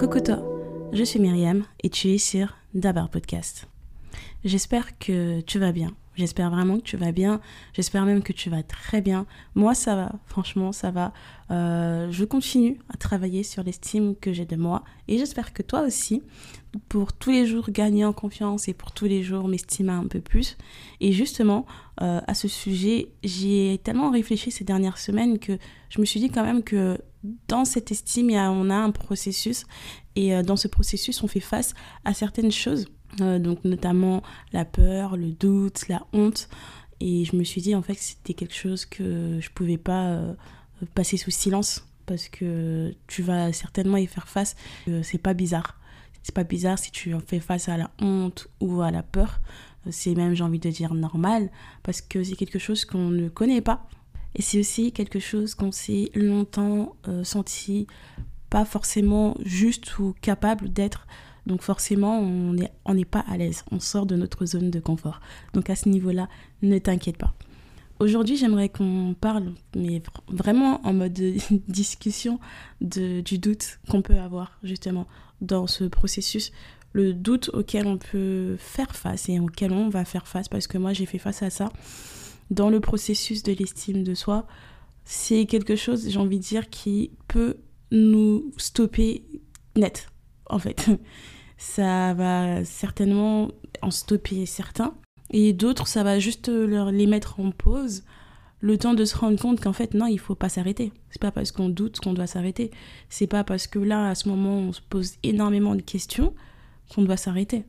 Coucou toi, je suis Myriam et tu es sur Dabar Podcast. J'espère que tu vas bien. J'espère vraiment que tu vas bien. J'espère même que tu vas très bien. Moi, ça va. Franchement, ça va. Euh, je continue à travailler sur l'estime que j'ai de moi. Et j'espère que toi aussi, pour tous les jours gagner en confiance et pour tous les jours m'estimer un peu plus. Et justement, euh, à ce sujet, j'y ai tellement réfléchi ces dernières semaines que je me suis dit quand même que dans cette estime, on a un processus. Et euh, dans ce processus, on fait face à certaines choses euh, donc notamment la peur, le doute, la honte. Et je me suis dit en fait que c'était quelque chose que je pouvais pas euh, passer sous silence parce que tu vas certainement y faire face. Euh, c'est pas bizarre. C'est pas bizarre si tu fais face à la honte ou à la peur. C'est même, j'ai envie de dire, normal parce que c'est quelque chose qu'on ne connaît pas. Et c'est aussi quelque chose qu'on s'est longtemps senti pas forcément juste ou capable d'être donc forcément, on n'est pas à l'aise, on sort de notre zone de confort. Donc à ce niveau-là, ne t'inquiète pas. Aujourd'hui, j'aimerais qu'on parle, mais vraiment en mode discussion, du doute qu'on peut avoir justement dans ce processus. Le doute auquel on peut faire face et auquel on va faire face, parce que moi j'ai fait face à ça dans le processus de l'estime de soi. C'est quelque chose, j'ai envie de dire, qui peut nous stopper net en fait. Ça va certainement en stopper certains. Et d'autres, ça va juste leur les mettre en pause le temps de se rendre compte qu'en fait, non, il faut pas s'arrêter. C'est pas parce qu'on doute qu'on doit s'arrêter. C'est pas parce que là, à ce moment, on se pose énormément de questions qu'on doit s'arrêter.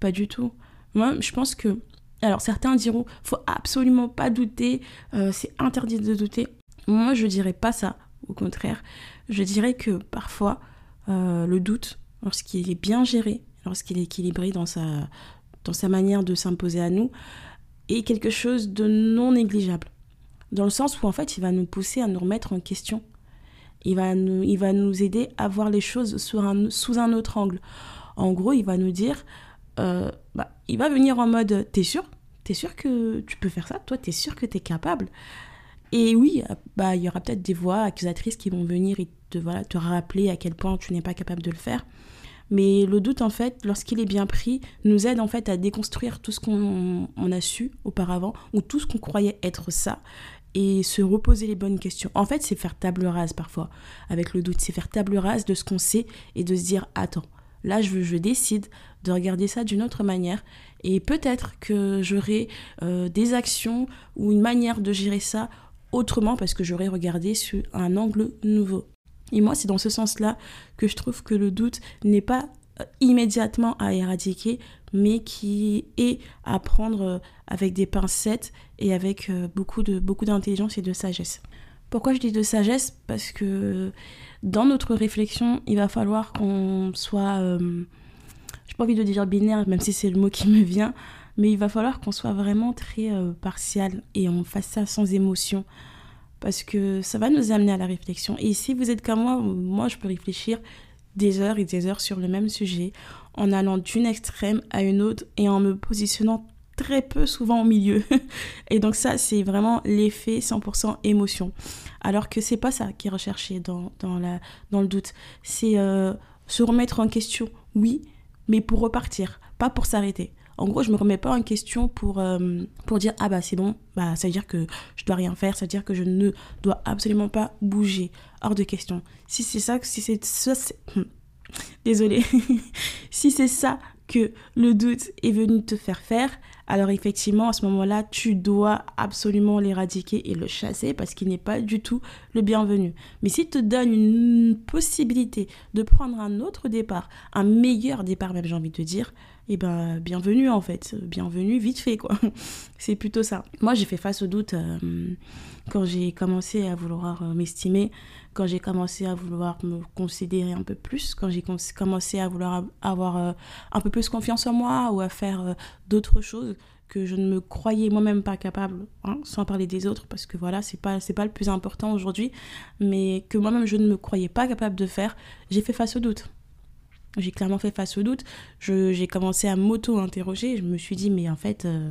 Pas du tout. Moi, je pense que. Alors, certains diront, faut absolument pas douter, euh, c'est interdit de douter. Moi, je dirais pas ça. Au contraire, je dirais que parfois, euh, le doute, lorsqu'il est bien géré, lorsqu'il est équilibré dans sa, dans sa manière de s'imposer à nous, est quelque chose de non négligeable. Dans le sens où en fait il va nous pousser à nous remettre en question. Il va nous, il va nous aider à voir les choses sous un, sous un autre angle. En gros, il va nous dire, euh, bah, il va venir en mode, t'es sûr? T'es sûr que tu peux faire ça? Toi, t'es sûr que t'es capable? Et oui, bah, il y aura peut-être des voix accusatrices qui vont venir et te, voilà, te rappeler à quel point tu n'es pas capable de le faire. Mais le doute, en fait, lorsqu'il est bien pris, nous aide en fait à déconstruire tout ce qu'on a su auparavant ou tout ce qu'on croyait être ça et se reposer les bonnes questions. En fait, c'est faire table rase parfois avec le doute. C'est faire table rase de ce qu'on sait et de se dire attends, là je, je décide de regarder ça d'une autre manière et peut-être que j'aurai euh, des actions ou une manière de gérer ça autrement parce que j'aurais regardé sur un angle nouveau. Et moi, c'est dans ce sens-là que je trouve que le doute n'est pas euh, immédiatement à éradiquer, mais qui est à prendre euh, avec des pincettes et avec euh, beaucoup de beaucoup d'intelligence et de sagesse. Pourquoi je dis de sagesse? Parce que dans notre réflexion, il va falloir qu'on soit, je n'ai pas envie de dire binaire, même si c'est le mot qui me vient, mais il va falloir qu'on soit vraiment très partial et on fasse ça sans émotion parce que ça va nous amener à la réflexion. Et si vous êtes comme moi, moi je peux réfléchir des heures et des heures sur le même sujet en allant d'une extrême à une autre et en me positionnant très peu souvent au milieu. et donc ça, c'est vraiment l'effet 100% émotion. Alors que c'est pas ça qui est recherché dans, dans, le doute. C'est euh, se remettre en question, oui, mais pour repartir, pas pour s'arrêter. En gros, je me remets pas en question pour, euh, pour dire ah bah c'est bon, bah ça veut dire que je dois rien faire, ça veut dire que je ne dois absolument pas bouger, hors de question. Si c'est ça, si c'est ça, hmm, désolé, si c'est ça que le doute est venu te faire faire, alors effectivement, à ce moment-là, tu dois absolument l'éradiquer et le chasser parce qu'il n'est pas du tout le bienvenu. Mais s'il te donne une possibilité de prendre un autre départ, un meilleur départ même, j'ai envie de dire, et eh ben bienvenue en fait, bienvenue vite fait quoi. C'est plutôt ça. Moi j'ai fait face au doute euh, quand j'ai commencé à vouloir euh, m'estimer, quand j'ai commencé à vouloir me considérer un peu plus, quand j'ai commencé à vouloir avoir euh, un peu plus confiance en moi ou à faire d'autres choses que je ne me croyais moi-même pas capable, hein, sans parler des autres, parce que voilà, c'est pas, pas le plus important aujourd'hui, mais que moi-même je ne me croyais pas capable de faire, j'ai fait face au doute. J'ai clairement fait face au doute. J'ai commencé à m'auto-interroger. Je me suis dit, mais en fait, euh,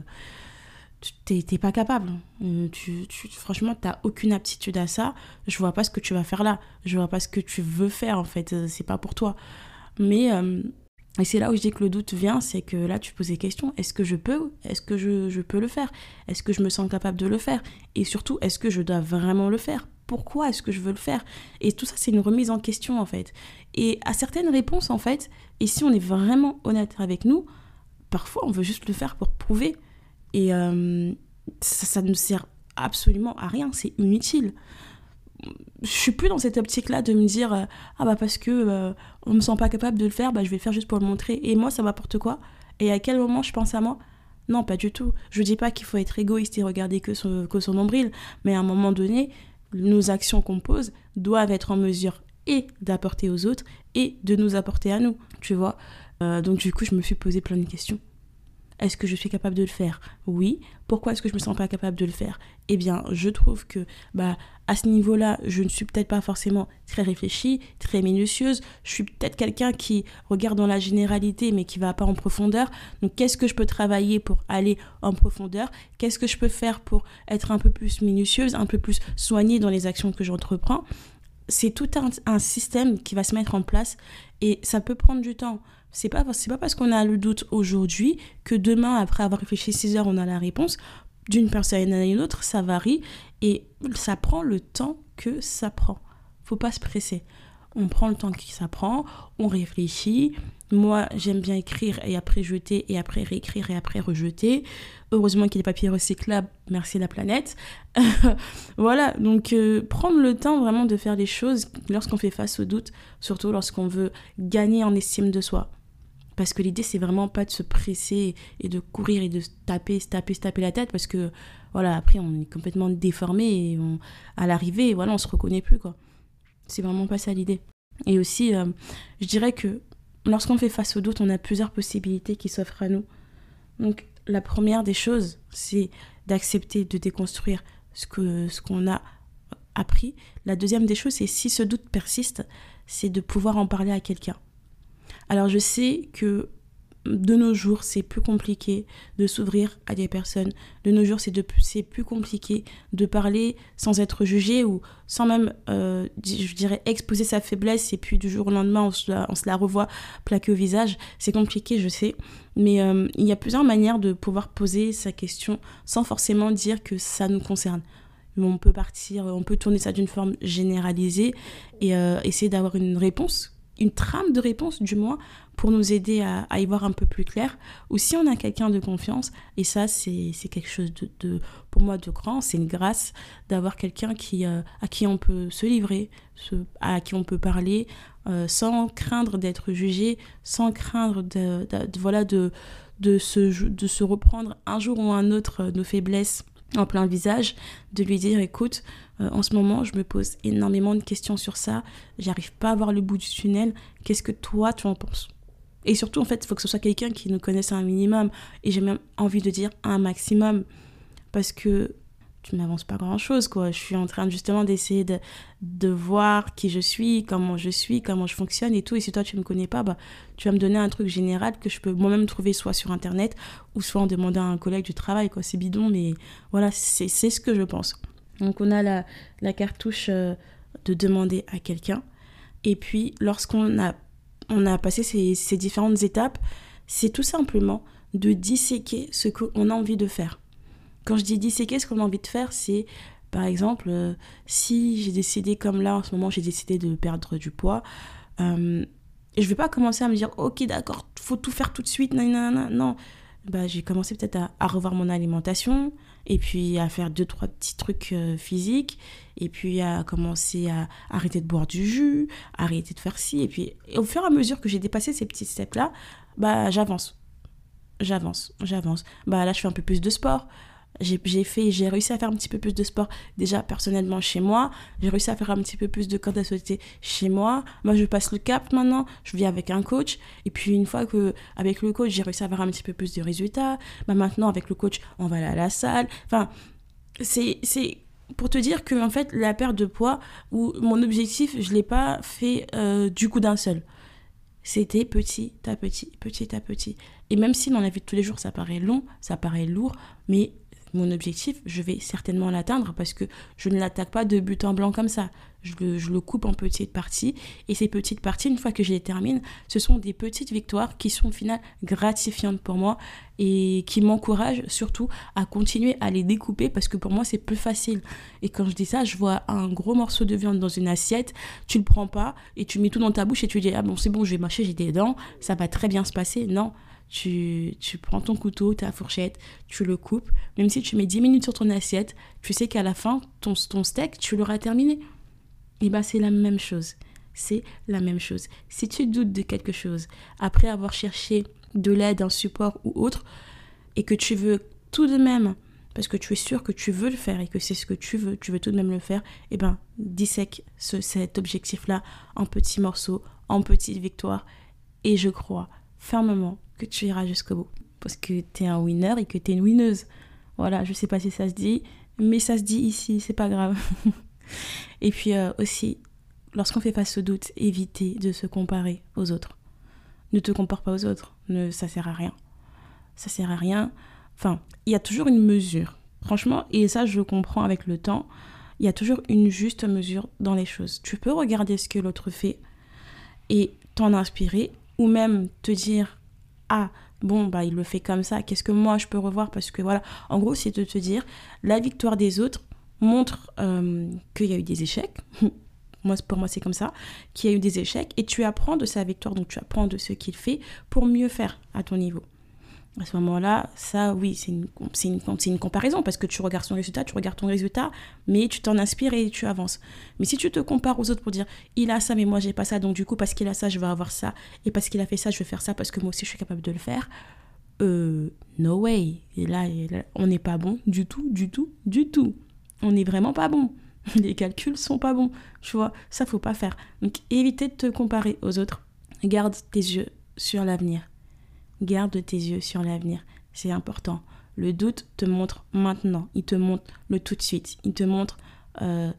tu t'es pas capable. Euh, tu, franchement, tu n'as aucune aptitude à ça. Je vois pas ce que tu vas faire là. Je vois pas ce que tu veux faire, en fait. Euh, c'est pas pour toi. Mais c'est là où je dis que le doute vient, c'est que là tu poses des questions. Est-ce que je peux Est-ce que je, peux le faire? Est-ce que je me sens capable de le faire? Et surtout, est-ce que je dois vraiment le faire? Pourquoi est-ce que je veux le faire? Et tout ça, c'est une remise en question en fait. Et à certaines réponses en fait, et si on est vraiment honnête avec nous, parfois on veut juste le faire pour prouver. Et euh, ça, ça ne sert absolument à rien, c'est inutile. Je suis plus dans cette optique là de me dire euh, ah bah parce que euh, on me sent pas capable de le faire bah je vais le faire juste pour le montrer. Et moi ça m'apporte quoi? Et à quel moment je pense à moi? Non pas du tout. Je dis pas qu'il faut être égoïste et regarder que son, que son nombril mais à un moment donné nos actions qu'on pose doivent être en mesure et d'apporter aux autres et de nous apporter à nous tu vois. Euh, donc du coup je me suis posé plein de questions est-ce que je suis capable de le faire? Oui. Pourquoi est-ce que je me sens pas capable de le faire? Eh bien, je trouve que bah à ce niveau-là, je ne suis peut-être pas forcément très réfléchie, très minutieuse. Je suis peut-être quelqu'un qui regarde dans la généralité mais qui va pas en profondeur. Donc qu'est-ce que je peux travailler pour aller en profondeur? Qu'est-ce que je peux faire pour être un peu plus minutieuse, un peu plus soignée dans les actions que j'entreprends? C'est tout un, un, système qui va se mettre en place et ça peut prendre du temps. C'est pas, pas parce qu'on a le doute aujourd'hui que demain, après avoir réfléchi 6 heures, on a la réponse. D'une personne à une autre, ça varie et ça prend le temps que ça prend. Faut pas se presser. On prend le temps que ça prend, on réfléchit. Moi, j'aime bien écrire et après jeter et après réécrire et après rejeter. Heureusement qu'il y a des papiers recyclables, merci la planète. voilà, donc euh, prendre le temps vraiment de faire les choses lorsqu'on fait face au doute, surtout lorsqu'on veut gagner en estime de soi. Parce que l'idée, c'est vraiment pas de se presser et de courir et de se taper, se taper, se taper la tête. Parce que, voilà, après, on est complètement déformé et à l'arrivée, voilà, on se reconnaît plus, quoi. C'est vraiment pas ça l'idée. Et aussi, euh, je dirais que lorsqu'on fait face au doute, on a plusieurs possibilités qui s'offrent à nous. Donc, la première des choses, c'est d'accepter de déconstruire ce que ce qu'on a appris. La deuxième des choses, c'est si ce doute persiste, c'est de pouvoir en parler à quelqu'un. Alors je sais que de nos jours, c'est plus compliqué de s'ouvrir à des personnes. De nos jours, c'est plus compliqué de parler sans être jugé ou sans même, euh, je dirais, exposer sa faiblesse et puis du jour au lendemain, on se la, revoit plaquée au visage. C'est compliqué, je sais. Mais euh, il y a plusieurs manières de pouvoir poser sa question sans forcément dire que ça nous concerne. On peut partir, on peut tourner ça d'une forme généralisée et euh, essayer d'avoir une réponse une trame de réponse du moins pour nous aider à, y voir un peu plus clair. Ou si on a quelqu'un de confiance, et ça c'est quelque chose de, pour moi de grand, c'est une grâce d'avoir quelqu'un qui, euh, à qui on peut se livrer, à qui on peut parler, euh, sans craindre d'être jugé, sans craindre de, voilà, de, de, se, de se reprendre un jour ou un autre nos faiblesses en plein visage, de lui dire écoute, euh, en ce moment je me pose énormément de questions sur ça, j'arrive pas à voir le bout du tunnel, qu'est-ce que toi tu en penses? Et surtout en fait, il faut que ce soit quelqu'un qui nous connaisse un minimum, et j'ai même envie de dire un maximum, parce que tu n'avances pas grand-chose, quoi. Je suis en train justement d'essayer de, de voir qui je suis, comment je suis, comment je fonctionne et tout. Et si toi, tu ne me connais pas, bah, tu vas me donner un truc général que je peux moi-même trouver soit sur Internet ou soit en demandant à un collègue du travail, quoi. C'est bidon, mais voilà, c'est ce que je pense. Donc, on a la, la cartouche euh, de demander à quelqu'un. Et puis, lorsqu'on a, on a passé ces, ces différentes étapes, c'est tout simplement de disséquer ce qu'on a envie de faire. Quand je dis disséquer, ce qu'on a envie de faire, c'est par exemple, euh, si j'ai décidé, comme là en ce moment, j'ai décidé de perdre du poids, euh, je ne vais pas commencer à me dire, ok, d'accord, faut tout faire tout de suite, non, non. Bah, j'ai commencé peut-être à, revoir mon alimentation, et puis à faire deux, trois petits trucs euh, physiques, et puis à commencer à arrêter de boire du jus, arrêter de faire ci, et puis au fur et à mesure que j'ai dépassé ces petits steps-là, bah, j'avance. J'avance, j'avance. Bah là, je fais un peu plus de sport j'ai fait, j'ai réussi à faire un petit peu plus de sport déjà personnellement chez moi. J'ai réussi à faire un petit peu plus de corde à chez moi. Moi, je passe le cap maintenant. Je vis avec un coach. Et puis, une fois que, avec le coach, j'ai réussi à avoir un petit peu plus de résultats. Bah, maintenant, avec le coach, on va aller à la salle. Enfin, c'est, pour te dire que, en fait, la perte de poids, ou mon objectif, je l'ai pas fait euh, du coup d'un seul. C'était petit à petit, petit à petit. Et même si dans la vie de tous les jours, ça paraît long, ça paraît lourd, mais mon objectif, je vais certainement l'atteindre parce que je ne l'attaque pas de but en blanc comme ça. Je le, coupe en petites parties. Et ces petites parties, une fois que je les termine, ce sont des petites victoires qui sont au final gratifiantes pour moi et qui m'encouragent surtout à continuer à les découper parce que pour moi, c'est plus facile. Et quand je dis ça, je vois un gros morceau de viande dans une assiette, tu le prends pas et tu mets tout dans ta bouche et tu dis, ah bon, c'est bon, je vais mâcher, j'ai des dents, ça va très bien se passer. Non tu, prends ton couteau, ta fourchette, tu le coupes. Même si tu mets 10 minutes sur ton assiette, tu sais qu'à la fin, ton, ton steak, tu l'auras terminé. Et bien, c'est la même chose. C'est la même chose. Si tu doutes de quelque chose, après avoir cherché de l'aide, un support ou autre, et que tu veux tout de même, parce que tu es sûr que tu veux le faire et que c'est ce que tu veux, tu veux tout de même le faire, et ben dissèque cet objectif-là en petits morceaux, en petites victoires. Et je crois fermement que tu iras jusqu'au bout. Parce que tu es un winner et que tu es une winneuse. Voilà, je sais pas si ça se dit, mais ça se dit ici, c'est pas grave. et puis euh, aussi, lorsqu'on fait face au doute, éviter de se comparer aux autres. Ne te compare pas aux autres, ne, ça sert à rien. Ça sert à rien. Enfin, il y a toujours une mesure. Franchement, et ça je comprends avec le temps, il y a toujours une juste mesure dans les choses. Tu peux regarder ce que l'autre fait et t'en inspirer, ou même te dire ah bon bah il le fait comme ça qu'est-ce que moi je peux revoir parce que voilà. En gros c'est de te dire la victoire des autres montre euh, qu'il y a eu des échecs. Moi pour moi c'est comme ça qu'il y a eu des échecs et tu apprends de sa victoire donc tu apprends de ce qu'il fait pour mieux faire à ton niveau à ce moment-là, ça, oui, c'est une, une, une, comparaison parce que tu regardes son résultat, tu regardes ton résultat, mais tu t'en inspires et tu avances. Mais si tu te compares aux autres pour dire il a ça, mais moi j'ai pas ça, donc du coup, parce qu'il a ça, je vais avoir ça, et parce qu'il a fait ça, je vais faire ça parce que moi aussi je suis capable de le faire, euh, no way. Et là, on n'est pas bon du tout, du tout, du tout. On n'est vraiment pas bon. Les calculs sont pas bons. Tu vois, ça faut pas faire. Donc évitez de te comparer aux autres. Garde tes yeux sur l'avenir Garde tes yeux sur l'avenir, c'est important. Le doute te montre maintenant, il te montre le tout de suite, il te montre euh,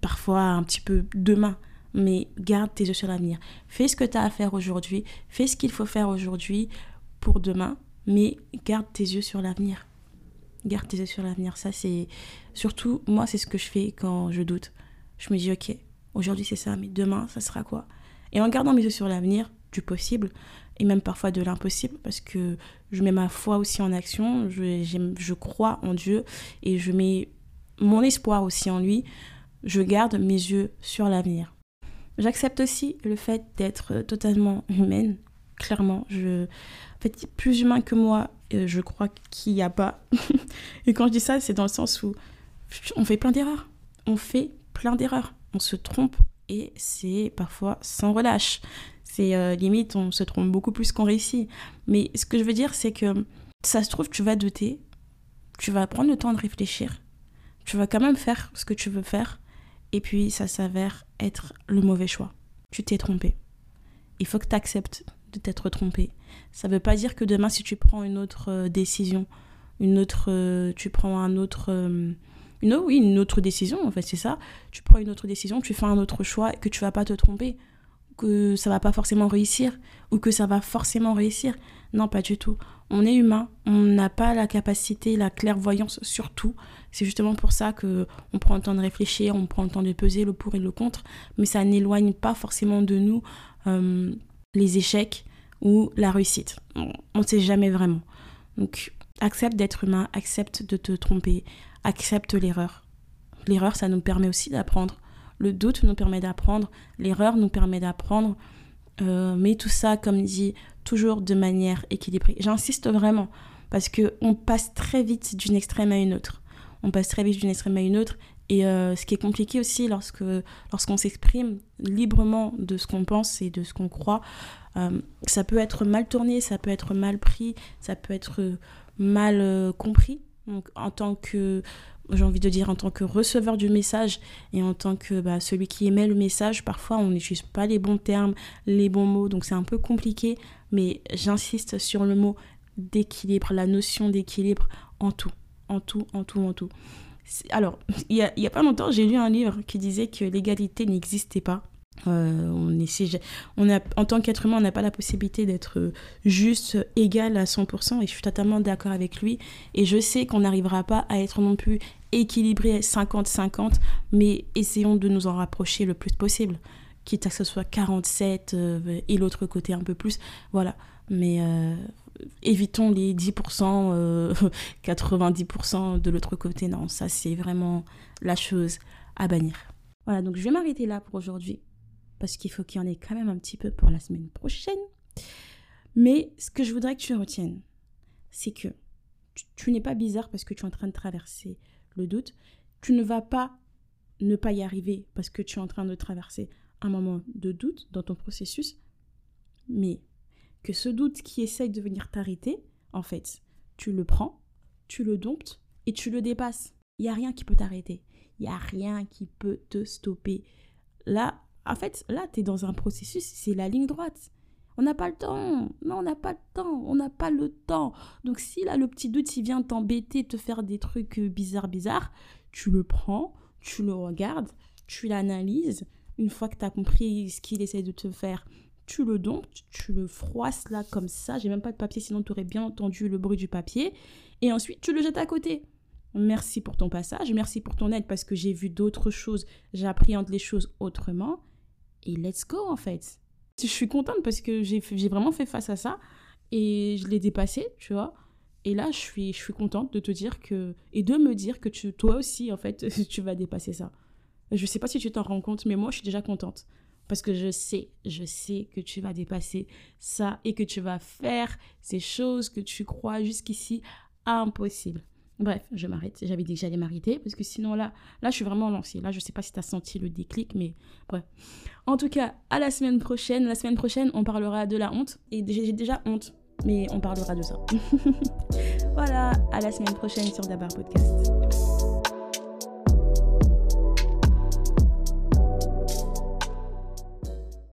parfois un petit peu demain, mais garde tes yeux sur l'avenir. Fais ce que tu as à faire aujourd'hui, fais ce qu'il faut faire aujourd'hui pour demain, mais garde tes yeux sur l'avenir. Garde tes yeux sur l'avenir, ça c'est surtout moi c'est ce que je fais quand je doute. Je me dis OK, aujourd'hui c'est ça, mais demain ça sera quoi? Et en gardant mes yeux sur l'avenir, du possible, et même parfois de l'impossible parce que je mets ma foi aussi en action, je, je crois en Dieu et je mets mon espoir aussi en lui, je garde mes yeux sur l'avenir. J'accepte aussi le fait d'être totalement humaine, clairement. Je, en fait, plus humain que moi, euh, je crois qu'il n'y a pas. et quand je dis ça, c'est dans le sens où on fait plein d'erreurs. On fait plein d'erreurs. On se trompe et c'est parfois sans relâche. C'est euh, limite, on se trompe beaucoup plus qu'on réussit. Mais ce que je veux dire, c'est que ça se trouve, tu vas douter, tu vas prendre le temps de réfléchir, tu vas quand même faire ce que tu veux faire, et puis ça s'avère être le mauvais choix. Tu t'es trompé. Il faut que tu acceptes de t'être trompé. Ça ne veut pas dire que demain, si tu prends une autre euh, décision, une autre, euh, tu prends un autre, oui, une autre décision, en fait, c'est ça. Tu prends une autre décision, tu fais un autre choix, que tu vas pas te tromper que ça va pas forcément réussir ou que ça va forcément réussir. Non, pas du tout. On est humain, on n'a pas la capacité, la clairvoyance sur tout. C'est justement pour ça que on prend le temps de réfléchir, on prend le temps de peser le pour et le contre, mais ça n'éloigne pas forcément de nous euh, les échecs ou la réussite. On ne sait jamais vraiment. Donc, accepte d'être humain, accepte de te tromper, accepte l'erreur. L'erreur, ça nous permet aussi d'apprendre. Le doute nous permet d'apprendre, l'erreur nous permet d'apprendre, euh, mais tout ça, comme dit, toujours de manière équilibrée. J'insiste vraiment, parce qu'on passe très vite d'une extrême à une autre. On passe très vite d'une extrême à une autre, et euh, ce qui est compliqué aussi lorsque lorsqu'on s'exprime librement de ce qu'on pense et de ce qu'on croit, euh, ça peut être mal tourné, ça peut être mal pris, ça peut être mal compris. Donc en tant que j'ai envie de dire en tant que receveur du message et en tant que bah, celui qui émet le message, parfois on n'utilise pas les bons termes, les bons mots, donc c'est un peu compliqué, mais j'insiste sur le mot d'équilibre, la notion d'équilibre en tout, en tout, en tout, en tout. Alors, il n'y a, a, pas longtemps, j'ai lu un livre qui disait que l'égalité n'existait pas. Euh, on essaie, on a, en tant qu'être humain, on n'a pas la possibilité d'être juste égal à 100% et je suis totalement d'accord avec lui. Et je sais qu'on n'arrivera pas à être non plus équilibré 50-50, mais essayons de nous en rapprocher le plus possible. Quitte à que ce soit 47 euh, et l'autre côté un peu plus. Voilà. Mais euh, évitons les 10%, 90% de l'autre côté. Non, ça c'est vraiment la chose à bannir. Voilà, donc je vais m'arrêter là pour aujourd'hui parce qu'il faut qu'il y en ait quand même un petit peu pour la semaine prochaine. Mais ce que je voudrais que tu retiennes, c'est que tu, n'es pas bizarre parce que tu es en train de traverser le doute. Tu ne vas pas ne pas y arriver parce que tu es en train de traverser un moment de doute dans ton processus. Mais que ce doute qui essaye de venir t'arrêter, en fait, tu le prends, tu le domptes et tu le dépasses. Il n'y a rien qui peut t'arrêter. Il n'y a rien qui peut te stopper. Là, en fait, là, tu es dans un processus, c'est la ligne droite. On n'a pas le temps. Non, on n'a pas le temps. On n'a pas le temps. Donc, si là, le petit doute, il vient t'embêter, te faire des trucs euh, bizarres, bizarres, tu le prends, tu le regardes, tu l'analyses. Une fois que tu as compris ce qu'il essaie de te faire, tu le domptes, tu le froisses là comme ça. J'ai même pas de papier, sinon tu aurais bien entendu le bruit du papier. Et ensuite, tu le jettes à côté. Merci pour ton passage, merci pour ton aide parce que j'ai vu d'autres choses, j'appréhende les choses autrement et let's go en fait. Je suis contente parce que j'ai vraiment fait face à ça et je l'ai dépassé, tu vois. Et là, je suis, je suis contente de te dire que. et de me dire que tu, toi aussi, en fait, tu vas dépasser ça. Je sais pas si tu t'en rends compte, mais moi, je suis déjà contente. Parce que je sais, je sais que tu vas dépasser ça et que tu vas faire ces choses que tu crois jusqu'ici impossibles. Bref, je m'arrête. J'avais dit que j'allais m'arrêter parce que sinon là, là, je suis vraiment lancée. Là, je sais pas si tu as senti le déclic, mais bref. En tout cas, à la semaine prochaine. La semaine prochaine, on parlera de la honte. Et j'ai déjà honte, mais on parlera de ça. voilà, à la semaine prochaine sur Dabar Podcast.